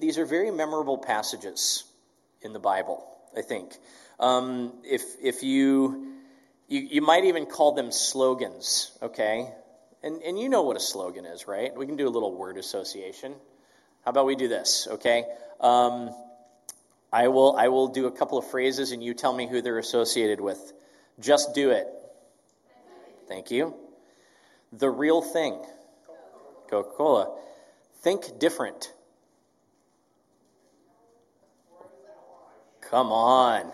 these are very memorable passages in the Bible, I think. Um, if, if you, you, you might even call them slogans, okay? And, and you know what a slogan is, right? We can do a little word association. How about we do this, okay? Um, I, will, I will do a couple of phrases and you tell me who they're associated with. Just do it. Thank you. The real thing. Coca Cola. Think different. Come on.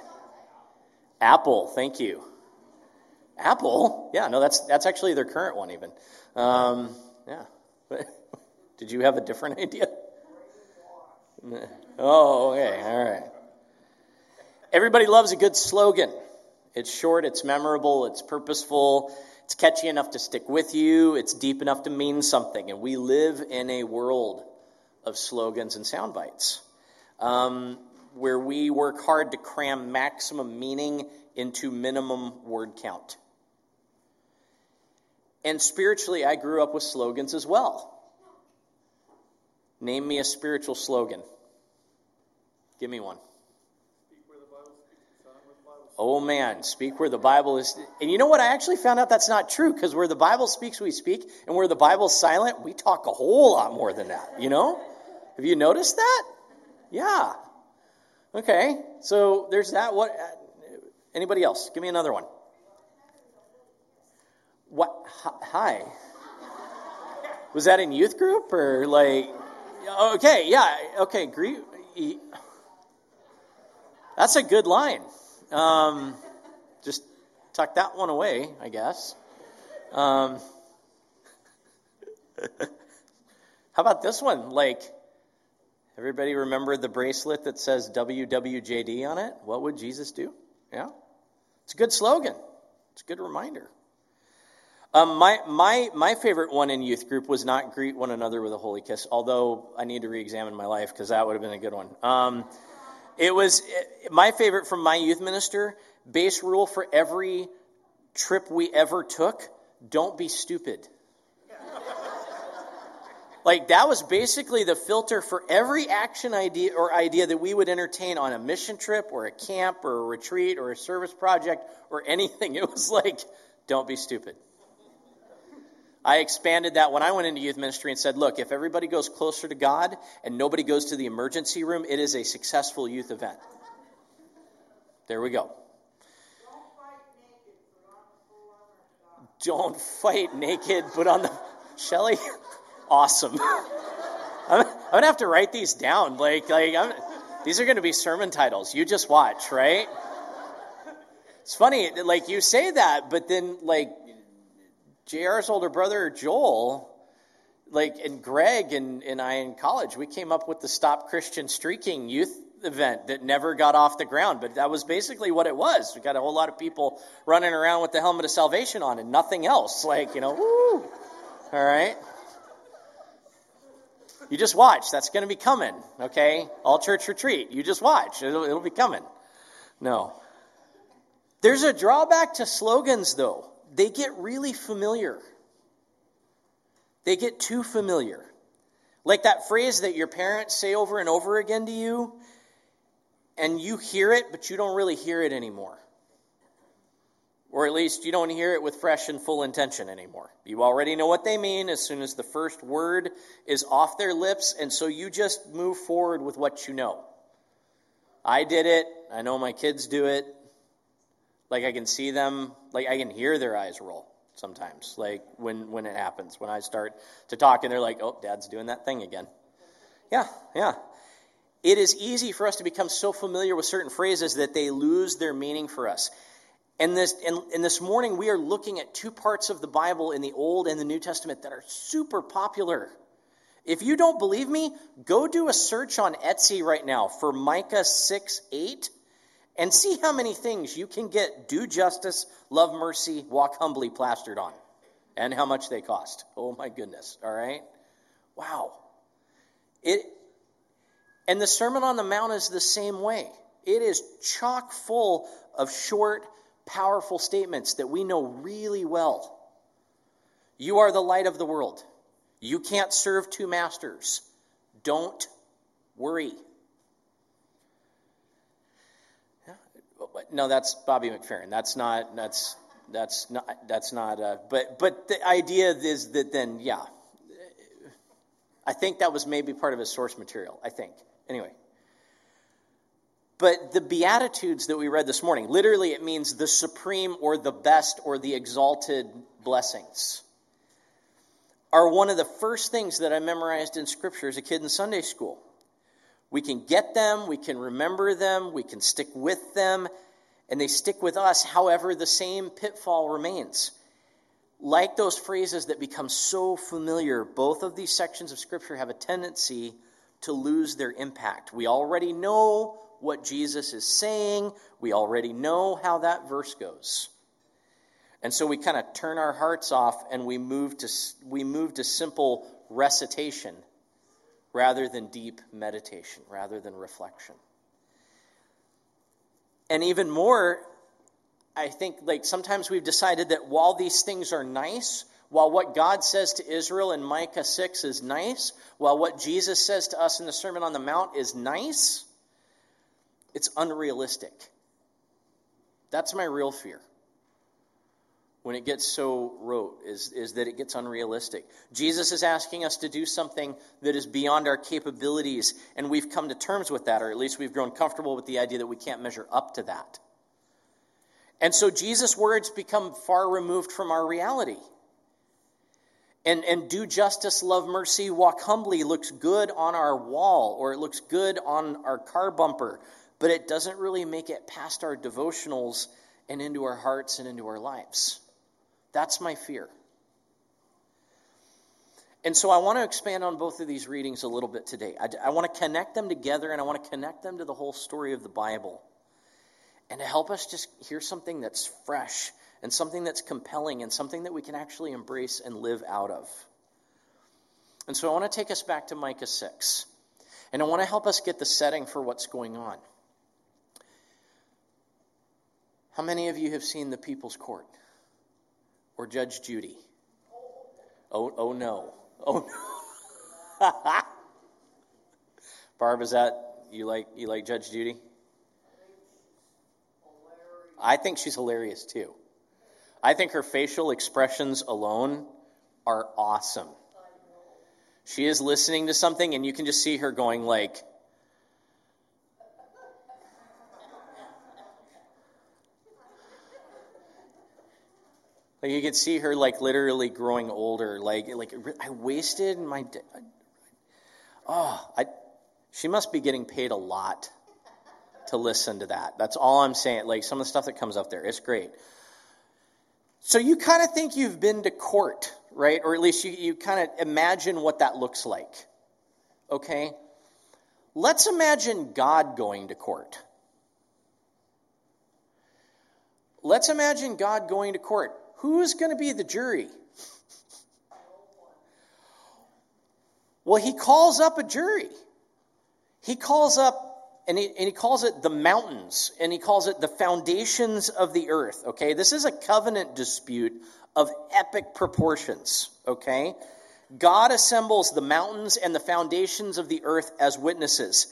Apple, thank you. Apple? Yeah, no, that's that's actually their current one even. Um, yeah. Did you have a different idea? Oh, okay, all right. Everybody loves a good slogan. It's short, it's memorable, it's purposeful, it's catchy enough to stick with you, it's deep enough to mean something. And we live in a world of slogans and sound bites um, where we work hard to cram maximum meaning into minimum word count. And spiritually, I grew up with slogans as well. Name me a spiritual slogan. Give me one. Oh man, speak where the Bible is. And you know what? I actually found out that's not true because where the Bible speaks, we speak, and where the Bible's silent, we talk a whole lot more than that. You know? Have you noticed that? Yeah. Okay. So there's that. What? Anybody else? Give me another one. What? Hi. Was that in youth group or like? Okay. Yeah. Okay. Greet. That's a good line. Um, just tuck that one away, I guess. Um, how about this one? Like, everybody remember the bracelet that says WWJD on it? What would Jesus do? Yeah. It's a good slogan. It's a good reminder. Um, my, my, my favorite one in youth group was not greet one another with a holy kiss, although I need to re examine my life because that would have been a good one. Um, it was my favorite from my youth minister base rule for every trip we ever took don't be stupid. Like that was basically the filter for every action idea or idea that we would entertain on a mission trip or a camp or a retreat or a service project or anything. It was like, don't be stupid. I expanded that when I went into youth ministry and said, look, if everybody goes closer to God and nobody goes to the emergency room, it is a successful youth event. There we go. Don't fight naked, put on the. Shelly? Awesome. I'm, I'm to have to write these down. Like, like I'm, these are to be sermon titles. You just watch, right? It's funny, like you say that, but then, like, JR's older brother, Joel, like, and Greg and, and I in college, we came up with the Stop Christian Streaking youth event that never got off the ground, but that was basically what it was. We got a whole lot of people running around with the helmet of salvation on and nothing else. Like, you know, woo! All right? You just watch. That's going to be coming, okay? All church retreat. You just watch. It'll, it'll be coming. No. There's a drawback to slogans, though they get really familiar. They get too familiar. Like that phrase that your parents say over and over again to you, and you hear it, but you don't really hear it anymore. Or at least you don't hear it with fresh and full intention anymore. You already know what they mean as soon as the first word is off their lips, and so you just move forward with what you know. I did it. I know my kids do it. Like I can see them, like I can hear their eyes roll sometimes, like when, when it happens, when I start to talk and they're like, oh, dad's doing that thing again. Yeah, yeah. It is easy for us to become so familiar with certain phrases that they lose their meaning for us. And this, and, and this morning, we are looking at two parts of the Bible in the Old and the New Testament that are super popular. If you don't believe me, go do a search on Etsy right now for Micah 6 8 and see how many things you can get do justice, love mercy, walk humbly plastered on, and how much they cost. Oh my goodness, all right? Wow. It and the Sermon on the Mount is the same way. It is chock full of short, powerful statements that we know really well. You are the light of the world. You can't serve two masters. Don't worry. No, that's Bobby McFerrin. That's not. That's that's not. That's not. Uh, but but the idea is that then, yeah, I think that was maybe part of his source material. I think. Anyway. But the Beatitudes that we read this morning, literally it means the supreme or the best or the exalted blessings, are one of the first things that I memorized in Scripture as a kid in Sunday school. We can get them, we can remember them, we can stick with them, and they stick with us. However, the same pitfall remains. Like those phrases that become so familiar, both of these sections of Scripture have a tendency to lose their impact. We already know what Jesus is saying. We already know how that verse goes. And so we kind of turn our hearts off and we move to we move to simple recitation rather than deep meditation, rather than reflection. And even more, I think like sometimes we've decided that while these things are nice, while what God says to Israel in Micah 6 is nice, while what Jesus says to us in the Sermon on the Mount is nice, it's unrealistic. That's my real fear. When it gets so rote, is, is that it gets unrealistic. Jesus is asking us to do something that is beyond our capabilities, and we've come to terms with that, or at least we've grown comfortable with the idea that we can't measure up to that. And so Jesus' words become far removed from our reality. And, and do justice, love mercy, walk humbly looks good on our wall, or it looks good on our car bumper but it doesn't really make it past our devotionals and into our hearts and into our lives. That's my fear. And so I want to expand on both of these readings a little bit today. I, I, want to connect them together and I want to connect them to the whole story of the Bible. And to help us just hear something that's fresh and something that's compelling and something that we can actually embrace and live out of. And so I want to take us back to Micah 6. And I want to help us get the setting for what's going on. How many of you have seen The People's Court or Judge Judy? Oh, oh no. Oh no. Barb, is that you like you like Judge Judy? I think she's hilarious too. I think her facial expressions alone are awesome. She is listening to something and you can just see her going like Like you could see her like literally growing older. Like like I wasted my. Oh, I. She must be getting paid a lot to listen to that. That's all I'm saying. Like some of the stuff that comes up there, it's great. So you kind of think you've been to court, right? Or at least you, you kind of imagine what that looks like. Okay? Let's imagine God going to court. Let's imagine God going to court. Who's going to be the jury? Well, he calls up a jury. He calls up, and he, and he calls it the mountains, and he calls it the foundations of the earth. Okay, this is a covenant dispute of epic proportions. Okay, God assembles the mountains and the foundations of the earth as witnesses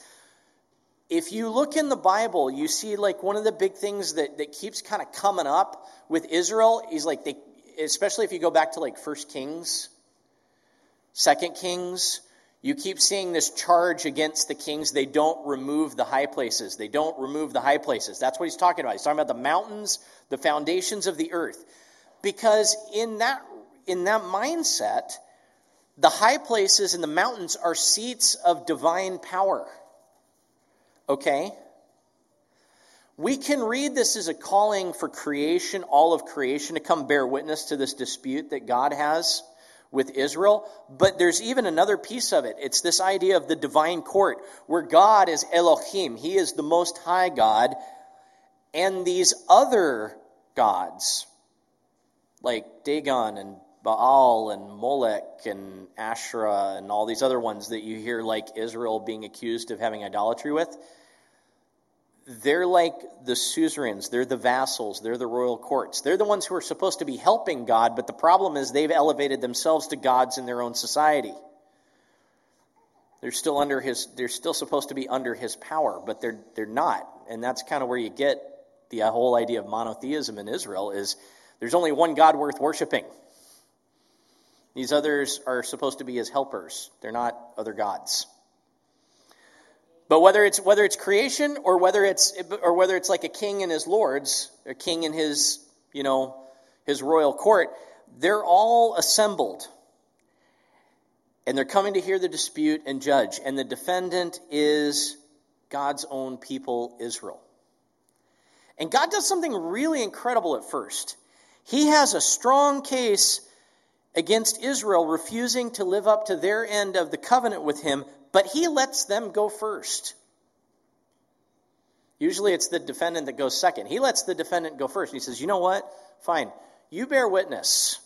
if you look in the Bible, you see like one of the big things that, that keeps kind of coming up with Israel is like they, especially if you go back to like First Kings, Second Kings, you keep seeing this charge against the kings. They don't remove the high places. They don't remove the high places. That's what he's talking about. He's talking about the mountains, the foundations of the earth. Because in that, in that mindset, the high places and the mountains are seats of divine power. Okay? We can read this as a calling for creation, all of creation, to come bear witness to this dispute that God has with Israel. But there's even another piece of it. It's this idea of the divine court, where God is Elohim, He is the most high God, and these other gods, like Dagon and Baal and Molech and Asherah and all these other ones that you hear like Israel being accused of having idolatry with, they're like the suzerains, they're the vassals, they're the royal courts. They're the ones who are supposed to be helping God, but the problem is they've elevated themselves to gods in their own society. They're still under his they're still supposed to be under his power, but they're they're not. And that's kind of where you get the uh, whole idea of monotheism in Israel is there's only one God worth worshiping. These others are supposed to be his helpers. They're not other gods. But whether it's whether it's creation or whether it's or whether it's like a king and his lords, a king and his, you know, his royal court, they're all assembled. And they're coming to hear the dispute and judge. And the defendant is God's own people, Israel. And God does something really incredible at first. He has a strong case against Israel refusing to live up to their end of the covenant with him, but he lets them go first. Usually it's the defendant that goes second. He lets the defendant go first. He says, You know what? Fine. You bear witness.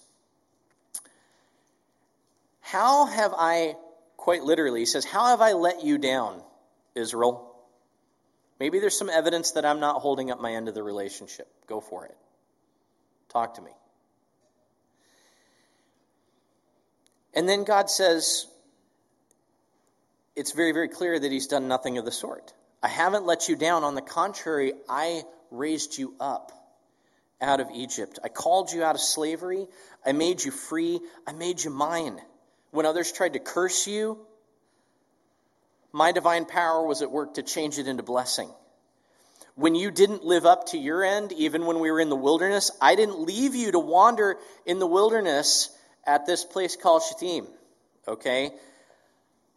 How have I, quite literally, he says, How have I let you down, Israel? Maybe there's some evidence that I'm not holding up my end of the relationship. Go for it. Talk to me. And then God says, it's very, very clear that he's done nothing of the sort. I haven't let you down. On the contrary, I raised you up out of Egypt. I called you out of slavery. I made you free. I made you mine. When others tried to curse you, my divine power was at work to change it into blessing. When you didn't live up to your end, even when we were in the wilderness, I didn't leave you to wander in the wilderness at this place called Shittim. Okay?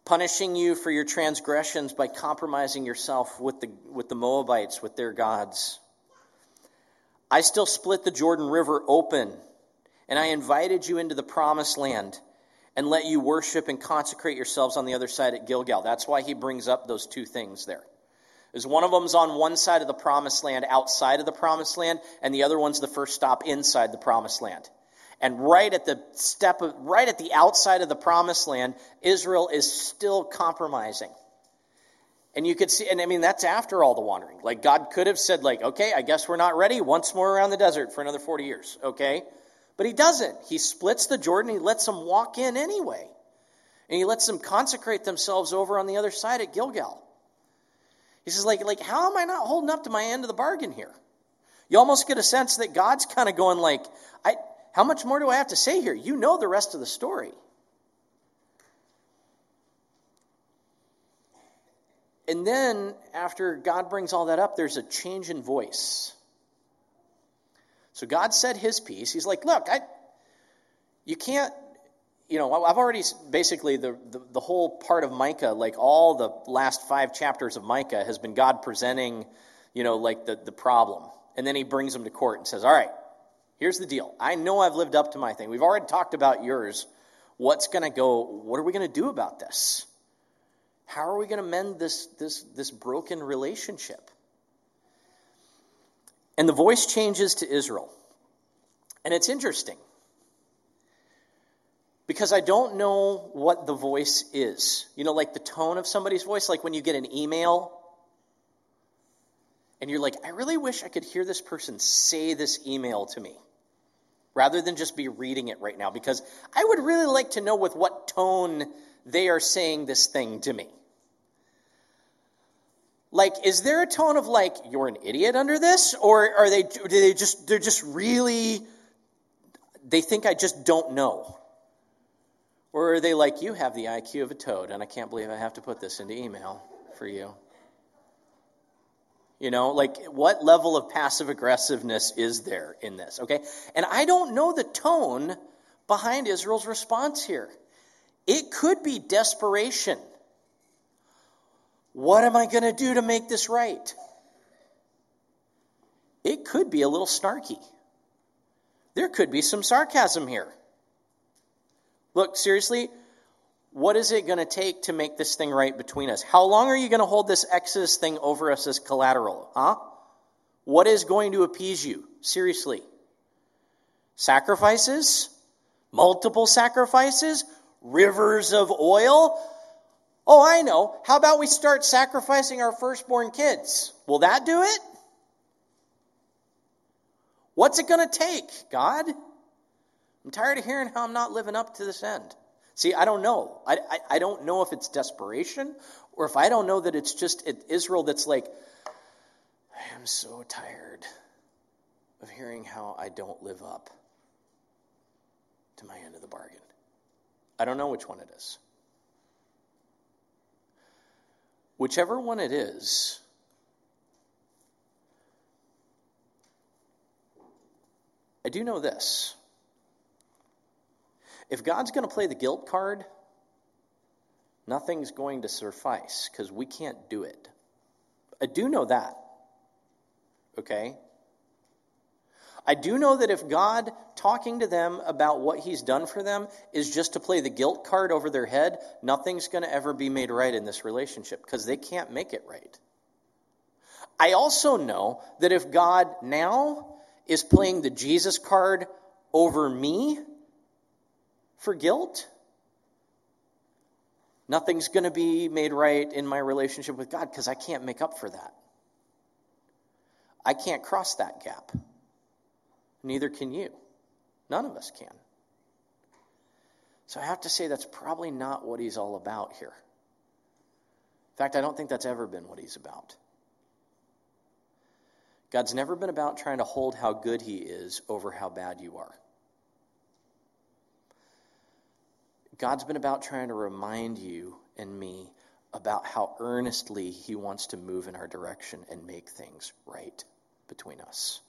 Punishing you for your transgressions by compromising yourself with the, with the Moabites, with their gods. I still split the Jordan River open, and I invited you into the promised land and let you worship and consecrate yourselves on the other side at Gilgal. That's why he brings up those two things there. Is one of them's on one side of the promised land, outside of the promised land, and the other one's the first stop inside the promised land. And right at the step of, right at the outside of the promised land, Israel is still compromising. And you could see, and I mean, that's after all the wandering. Like, God could have said, like, okay, I guess we're not ready. Once more around the desert for another 40 years, okay? But he doesn't. He splits the Jordan, he lets them walk in anyway. And he lets them consecrate themselves over on the other side at Gilgal. He says, like, like, how am I not holding up to my end of the bargain here? You almost get a sense that God's kind of going like, I, how much more do I have to say here? You know the rest of the story. And then, after God brings all that up, there's a change in voice. So God said his piece. He's like, look, I, you can't, you know, I've already basically the, the, the whole part of Micah, like all the last five chapters of Micah, has been God presenting, you know, like the, the problem. And then he brings them to court and says, all right, Here's the deal. I know I've lived up to my thing. We've already talked about yours. What's going to go? What are we going to do about this? How are we going to mend this, this, this broken relationship? And the voice changes to Israel. And it's interesting because I don't know what the voice is. You know, like the tone of somebody's voice, like when you get an email and you're like, I really wish I could hear this person say this email to me rather than just be reading it right now because I would really like to know with what tone they are saying this thing to me. Like, is there a tone of like, you're an idiot under this? Or are they, do they just, they're just really, they think I just don't know? Or are they like, you have the IQ of a toad and I can't believe I have to put this into email for you? You know, like what level of passive aggressiveness is there in this? Okay. And I don't know the tone behind Israel's response here. It could be desperation. What am I going to do to make this right? It could be a little snarky. There could be some sarcasm here. Look, seriously, what is it going to take to make this thing right between us? How long are you going to hold this Exodus thing over us as collateral? Huh? What is going to appease you? Seriously. Sacrifices? Multiple sacrifices? Rivers of oil? Oh, I know. How about we start sacrificing our firstborn kids? Will that do it? What's it going to take, God? I'm tired of hearing how I'm not living up to this end. See, I don't know. I, I, I, don't know if it's desperation or if I don't know that it's just Israel that's like, I am so tired of hearing how I don't live up to my end of the bargain. I don't know which one it is. Whichever one it is, I do know this. If God's going to play the guilt card, nothing's going to suffice because we can't do it. I do know that. Okay? I do know that if God talking to them about what he's done for them is just to play the guilt card over their head, nothing's going to ever be made right in this relationship because they can't make it right. I also know that if God now is playing the Jesus card over me for guilt, nothing's going to be made right in my relationship with God because I can't make up for that. I can't cross that gap. Neither can you. None of us can. So I have to say that's probably not what he's all about here. In fact, I don't think that's ever been what he's about. God's never been about trying to hold how good he is over how bad you are. God's been about trying to remind you and me about how earnestly he wants to move in our direction and make things right between us.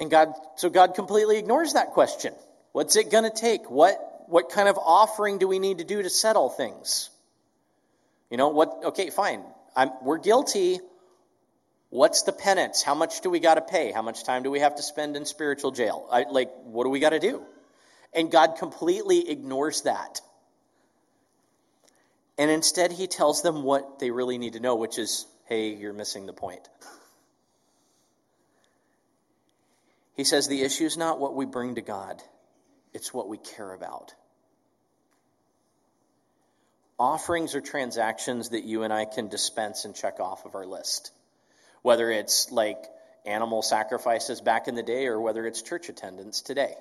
And God, so God completely ignores that question. What's it going to take? What, what kind of offering do we need to do to settle things? You know, what, okay, fine. I'm, we're guilty. What's the penance? How much do we got to pay? How much time do we have to spend in spiritual jail? I, like, what do we got to do? And God completely ignores that. And instead, he tells them what they really need to know, which is hey, you're missing the point. He says the issue is not what we bring to God, it's what we care about. Offerings are transactions that you and I can dispense and check off of our list. Whether it's like animal sacrifices back in the day or whether it's church attendance today.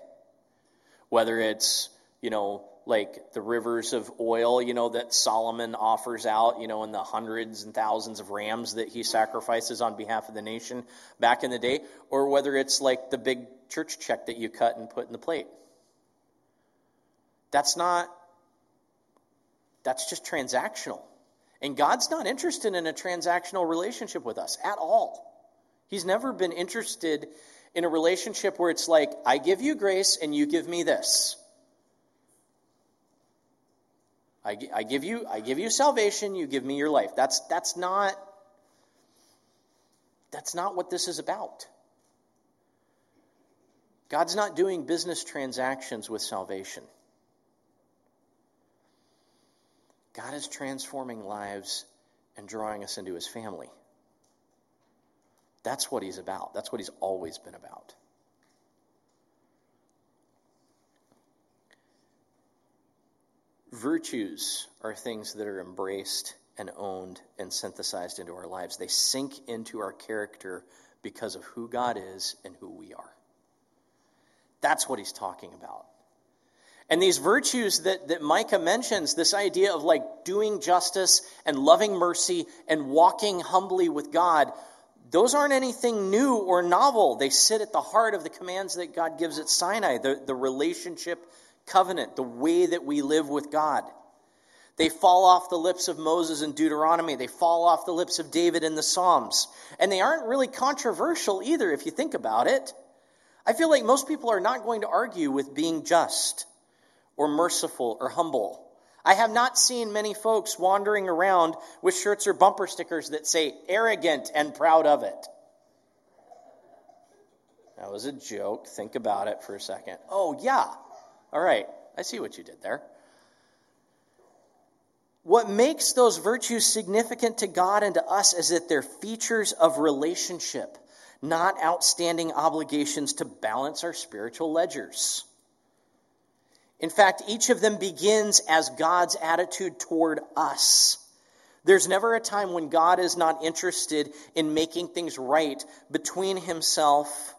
Whether it's, you know, like the rivers of oil, you know, that Solomon offers out, you know, and the hundreds and thousands of rams that he sacrifices on behalf of the nation back in the day, or whether it's like the big church check that you cut and put in the plate. That's not, that's just transactional. And God's not interested in a transactional relationship with us at all. He's never been interested in a relationship where it's like, I give you grace and you give me this. I, I, give you, I give you salvation, you give me your life. That's, that's, not, that's not what this is about. God's not doing business transactions with salvation. God is transforming lives and drawing us into his family. That's what he's about. That's what he's always been about. Virtues are things that are embraced and owned and synthesized into our lives. They sink into our character because of who God is and who we are. That's what he's talking about. And these virtues that, that Micah mentions, this idea of like doing justice and loving mercy and walking humbly with God, those aren't anything new or novel. They sit at the heart of the commands that God gives at Sinai, the, the relationship covenant, the way that we live with God. They fall off the lips of Moses in Deuteronomy. They fall off the lips of David in the Psalms. And they aren't really controversial either, if you think about it. I feel like most people are not going to argue with being just or merciful or humble. I have not seen many folks wandering around with shirts or bumper stickers that say arrogant and proud of it. That was a joke. Think about it for a second. Oh, yeah. All right, I see what you did there. What makes those virtues significant to God and to us is that they're features of relationship, not outstanding obligations to balance our spiritual ledgers. In fact, each of them begins as God's attitude toward us. There's never a time when God is not interested in making things right between himself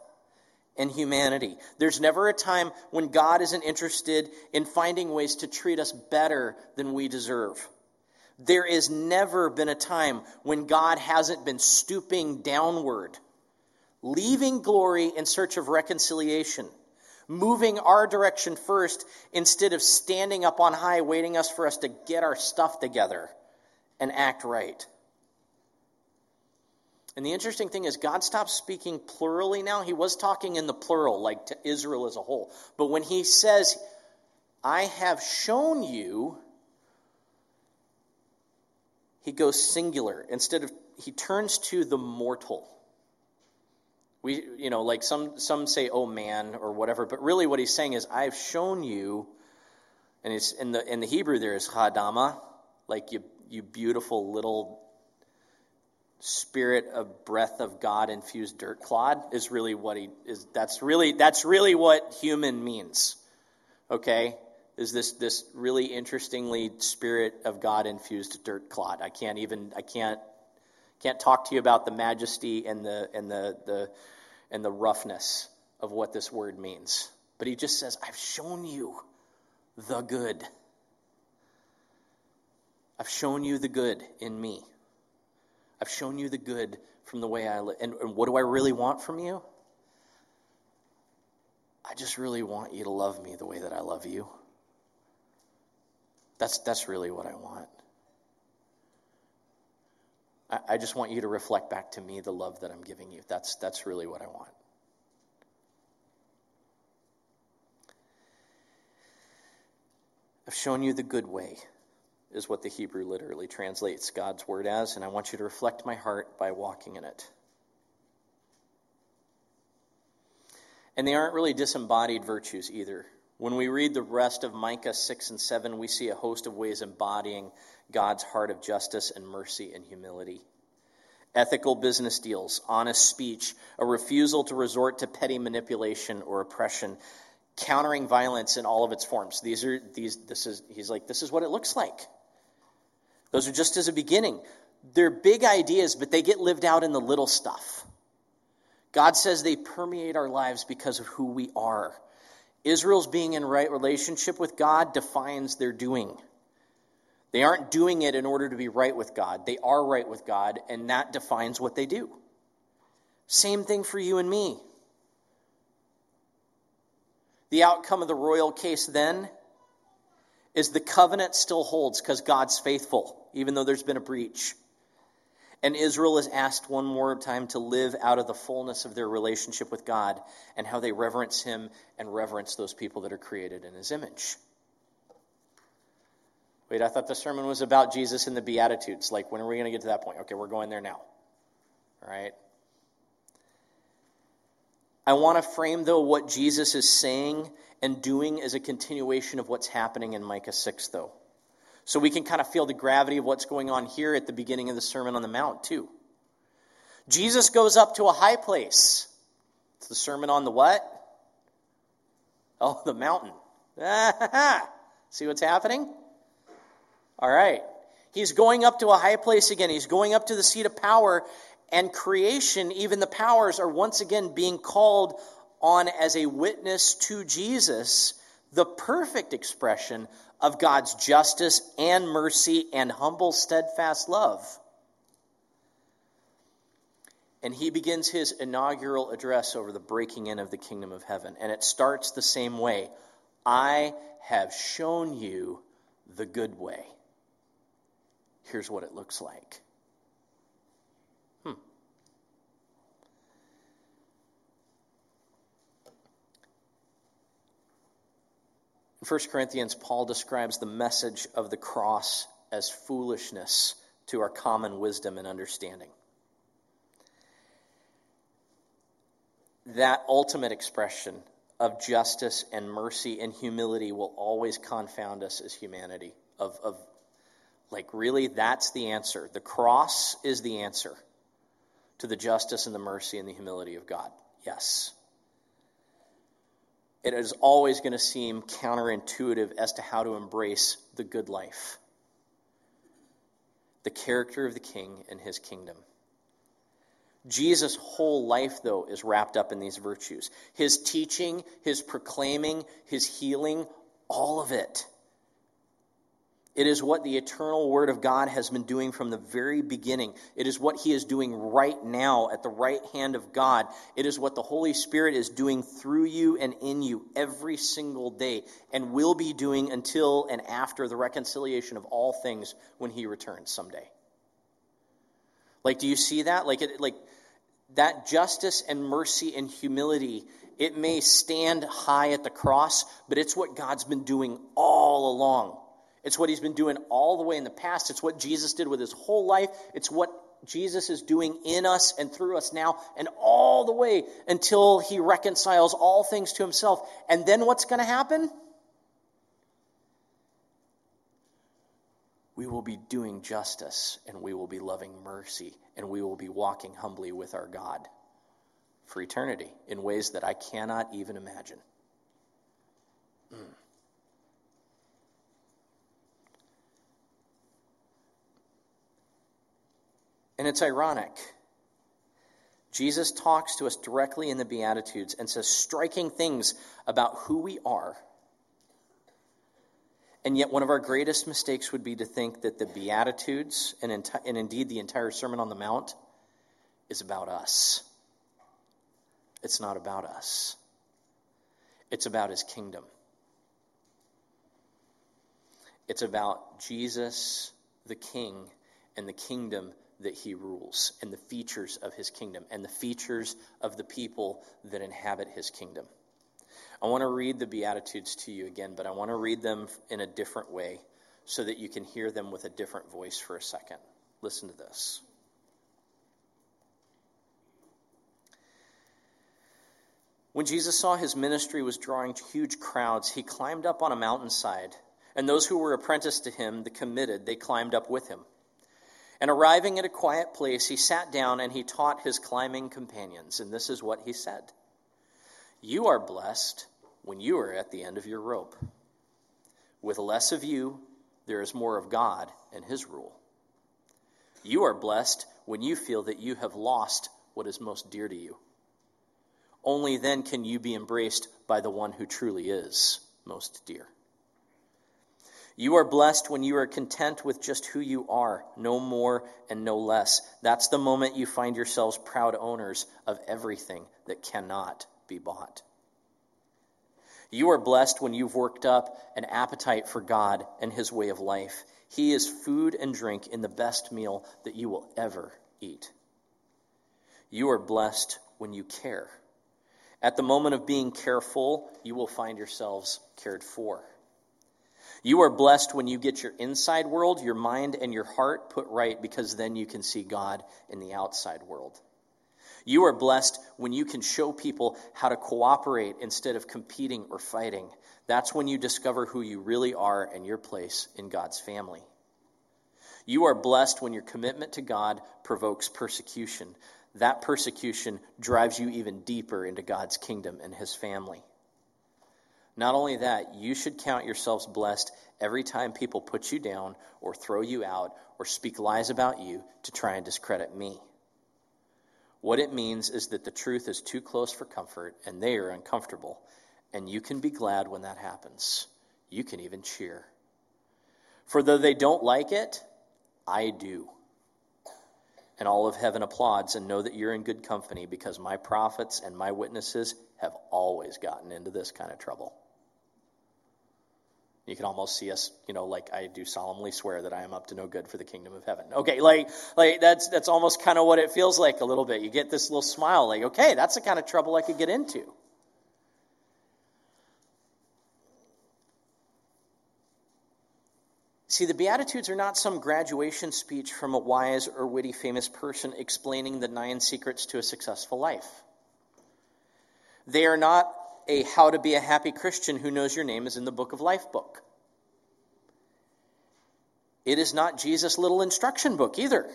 and humanity. There's never a time when God isn't interested in finding ways to treat us better than we deserve. There has never been a time when God hasn't been stooping downward, leaving glory in search of reconciliation, moving our direction first instead of standing up on high, waiting us for us to get our stuff together and act right. And the interesting thing is, God stops speaking plurally now. He was talking in the plural, like to Israel as a whole. But when he says, I have shown you, he goes singular. Instead of, he turns to the mortal. We, you know, like some, some say, oh man, or whatever, but really what he's saying is, I've shown you, and it's in the, in the Hebrew there is hadama, like you, you beautiful little spirit of breath of God infused dirt clod is really what he is that's really that's really what human means. Okay? Is this this really interestingly spirit of God infused dirt clod. I can't even I can't can't talk to you about the majesty and the and the the and the roughness of what this word means. But he just says, I've shown you the good. I've shown you the good in me. I've shown you the good from the way I live. And, and what do I really want from you? I just really want you to love me the way that I love you. That's, that's really what I want. I, just want you to reflect back to me the love that I'm giving you. That's, that's really what I want. I've shown you the good way is what the Hebrew literally translates God's word as, and I want you to reflect my heart by walking in it. And they aren't really disembodied virtues either. When we read the rest of Micah 6 and 7, we see a host of ways embodying God's heart of justice and mercy and humility. Ethical business deals, honest speech, a refusal to resort to petty manipulation or oppression, countering violence in all of its forms. These are these this is he's like this is what it looks like. Those are just as a beginning. They're big ideas, but they get lived out in the little stuff. God says they permeate our lives because of who we are. Israel's being in right relationship with God defines their doing. They aren't doing it in order to be right with God. They are right with God, and that defines what they do. Same thing for you and me. The outcome of the royal case then is the covenant still holds because God's faithful, even though there's been a breach. And Israel is asked one more time to live out of the fullness of their relationship with God and how they reverence Him and reverence those people that are created in His image. Wait, I thought the sermon was about Jesus and the Beatitudes. Like, when are we going to get to that point? Okay, we're going there now. All right? I want to frame, though, what Jesus is saying and doing as a continuation of what's happening in Micah 6, though. So we can kind of feel the gravity of what's going on here at the beginning of the Sermon on the Mount, too. Jesus goes up to a high place. It's the Sermon on the what? Oh, the mountain. See what's happening? All right. He's going up to a high place again. He's going up to the seat of power, and creation, even the powers, are once again being called on as a witness to Jesus, the perfect expression of God's justice and mercy and humble, steadfast love. And he begins his inaugural address over the breaking in of the kingdom of heaven. And it starts the same way I have shown you the good way. Here's what it looks like. 1 Corinthians, Paul describes the message of the cross as foolishness to our common wisdom and understanding. That ultimate expression of justice and mercy and humility will always confound us as humanity. Of, of like, really, that's the answer. The cross is the answer to the justice and the mercy and the humility of God. Yes it is always going to seem counterintuitive as to how to embrace the good life, the character of the king and his kingdom. Jesus' whole life, though, is wrapped up in these virtues. His teaching, his proclaiming, his healing, all of it. It is what the eternal Word of God has been doing from the very beginning. It is what He is doing right now at the right hand of God. It is what the Holy Spirit is doing through you and in you every single day and will be doing until and after the reconciliation of all things when He returns someday. Like, do you see that? Like, it, like that justice and mercy and humility, it may stand high at the cross, but it's what God's been doing all along. It's what he's been doing all the way in the past. It's what Jesus did with his whole life. It's what Jesus is doing in us and through us now, and all the way until he reconciles all things to himself. And then what's going to happen? We will be doing justice, and we will be loving mercy, and we will be walking humbly with our God for eternity in ways that I cannot even imagine. And it's ironic. Jesus talks to us directly in the Beatitudes and says striking things about who we are. And yet, one of our greatest mistakes would be to think that the Beatitudes, and, enti- and indeed the entire Sermon on the Mount, is about us. It's not about us, it's about his kingdom. It's about Jesus, the King, and the kingdom that he rules and the features of his kingdom and the features of the people that inhabit his kingdom. I want to read the Beatitudes to you again, but I want to read them in a different way so that you can hear them with a different voice for a second. Listen to this. When Jesus saw his ministry was drawing huge crowds, he climbed up on a mountainside, and those who were apprenticed to him, the committed, they climbed up with him. And arriving at a quiet place, he sat down and he taught his climbing companions. And this is what he said You are blessed when you are at the end of your rope. With less of you, there is more of God and his rule. You are blessed when you feel that you have lost what is most dear to you. Only then can you be embraced by the one who truly is most dear. You are blessed when you are content with just who you are, no more and no less. That's the moment you find yourselves proud owners of everything that cannot be bought. You are blessed when you've worked up an appetite for God and His way of life. He is food and drink in the best meal that you will ever eat. You are blessed when you care. At the moment of being careful, you will find yourselves cared for. You are blessed when you get your inside world, your mind, and your heart put right because then you can see God in the outside world. You are blessed when you can show people how to cooperate instead of competing or fighting. That's when you discover who you really are and your place in God's family. You are blessed when your commitment to God provokes persecution. That persecution drives you even deeper into God's kingdom and his family. Not only that, you should count yourselves blessed every time people put you down or throw you out or speak lies about you to try and discredit me. What it means is that the truth is too close for comfort and they are uncomfortable. And you can be glad when that happens. You can even cheer. For though they don't like it, I do. And all of heaven applauds and know that you're in good company because my prophets and my witnesses have always gotten into this kind of trouble. You can almost see us, you know, like I do solemnly swear that I am up to no good for the kingdom of heaven. Okay, like like that's that's almost kind of what it feels like a little bit. You get this little smile, like, okay, that's the kind of trouble I could get into. See, the Beatitudes are not some graduation speech from a wise or witty famous person explaining the nine secrets to a successful life. They are not a How to Be a Happy Christian Who Knows Your Name is in the Book of Life book. It is not Jesus' little instruction book either.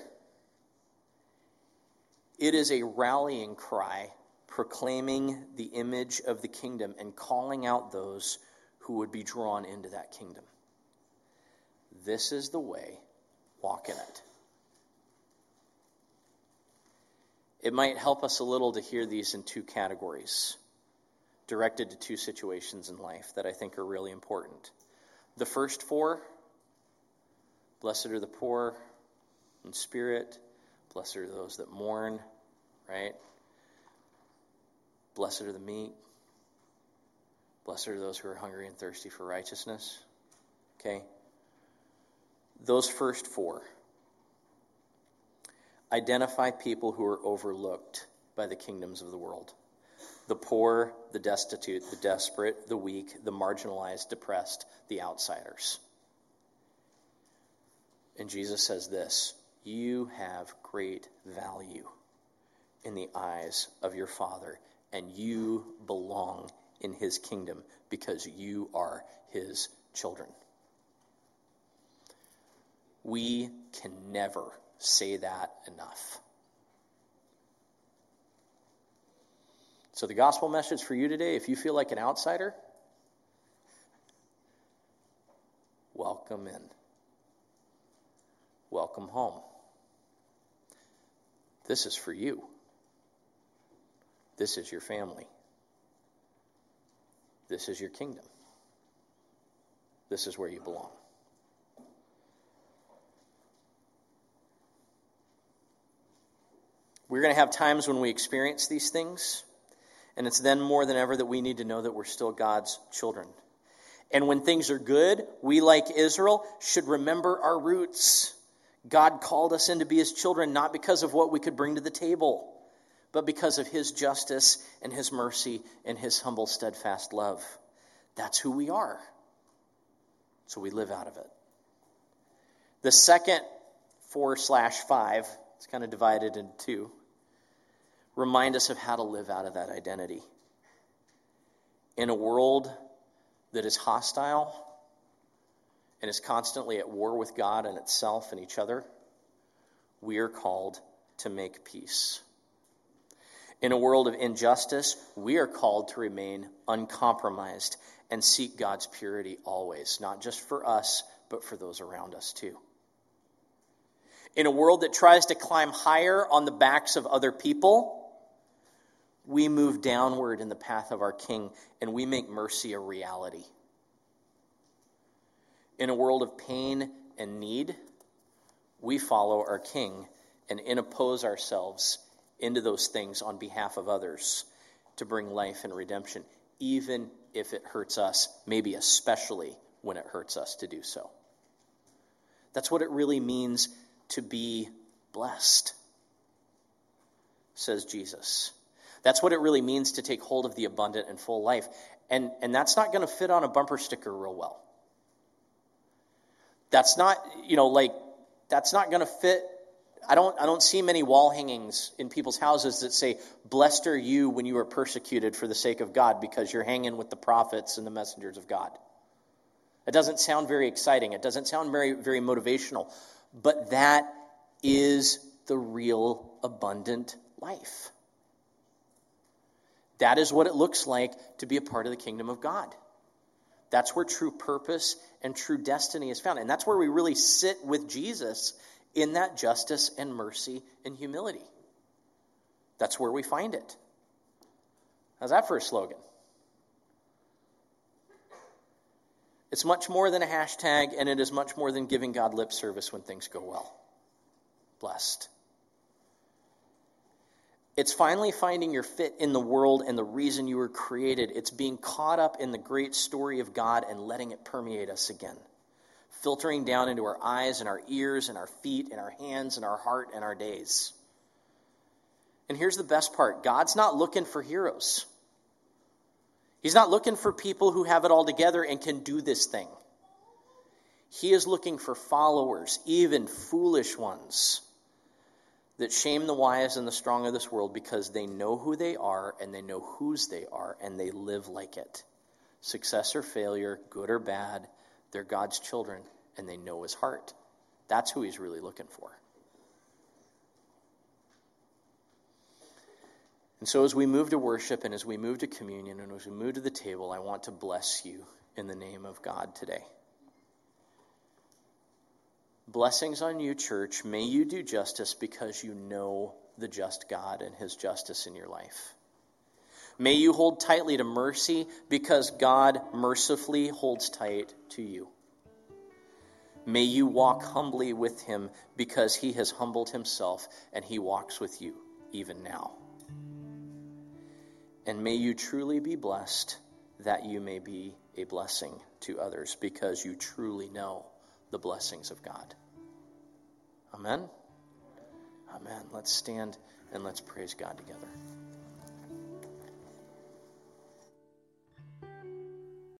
It is a rallying cry proclaiming the image of the kingdom and calling out those who would be drawn into that kingdom. This is the way, walk in it. it might help us a little to hear these in two categories, directed to two situations in life that I think are really important. The first four blessed are the poor in spirit, blessed are those that mourn, right? Blessed are the meek, blessed are those who are hungry and thirsty for righteousness. Okay? Those first four identify people who are overlooked by the kingdoms of the world the poor, the destitute, the desperate, the weak, the marginalized, depressed, the outsiders. And Jesus says this You have great value in the eyes of your Father, and you belong in his kingdom because you are his children. We can never say that enough. So, the gospel message for you today if you feel like an outsider, welcome in. Welcome home. This is for you. This is your family. This is your kingdom. This is where you belong. We're going to have times when we experience these things, and it's then more than ever that we need to know that we're still God's children. And when things are good, we, like Israel, should remember our roots. God called us in to be his children not because of what we could bring to the table, but because of his justice and his mercy and his humble, steadfast love. That's who we are. So we live out of it. The second four slash five it's kind of divided into two. Remind us of how to live out of that identity. In a world that is hostile and is constantly at war with God and itself and each other, we are called to make peace. In a world of injustice, we are called to remain uncompromised and seek God's purity always, not just for us, but for those around us too. In a world that tries to climb higher on the backs of other people, we move downward in the path of our King and we make mercy a reality. In a world of pain and need, we follow our King and interpose ourselves into those things on behalf of others to bring life and redemption, even if it hurts us, maybe especially when it hurts us to do so. That's what it really means to be blessed, says Jesus. That's what it really means to take hold of the abundant and full life. And, and that's not going to fit on a bumper sticker real well. That's not, you know, like, that's not going to fit. I don't, I don't see many wall hangings in people's houses that say, Blessed are you when you are persecuted for the sake of God because you're hanging with the prophets and the messengers of God. It doesn't sound very exciting. It doesn't sound very, very motivational. But that is the real abundant life. That is what it looks like to be a part of the kingdom of God. That's where true purpose and true destiny is found. And that's where we really sit with Jesus in that justice and mercy and humility. That's where we find it. How's that for a slogan? It's much more than a hashtag, and it is much more than giving God lip service when things go well. Blessed. It's finally finding your fit in the world and the reason you were created. It's being caught up in the great story of God and letting it permeate us again, filtering down into our eyes and our ears and our feet and our hands and our heart and our days. And here's the best part God's not looking for heroes. He's not looking for people who have it all together and can do this thing. He is looking for followers, even foolish ones, that shame the wise and the strong of this world because they know who they are and they know whose they are and they live like it. Success or failure, good or bad, they're God's children and they know his heart. That's who he's really looking for. And so, as we move to worship and as we move to communion and as we move to the table, I want to bless you in the name of God today. Blessings on you, church. May you do justice because you know the just God and his justice in your life. May you hold tightly to mercy because God mercifully holds tight to you. May you walk humbly with him because he has humbled himself and he walks with you even now. And may you truly be blessed that you may be a blessing to others because you truly know the blessings of God. Amen. Amen. Let's stand and let's praise God together.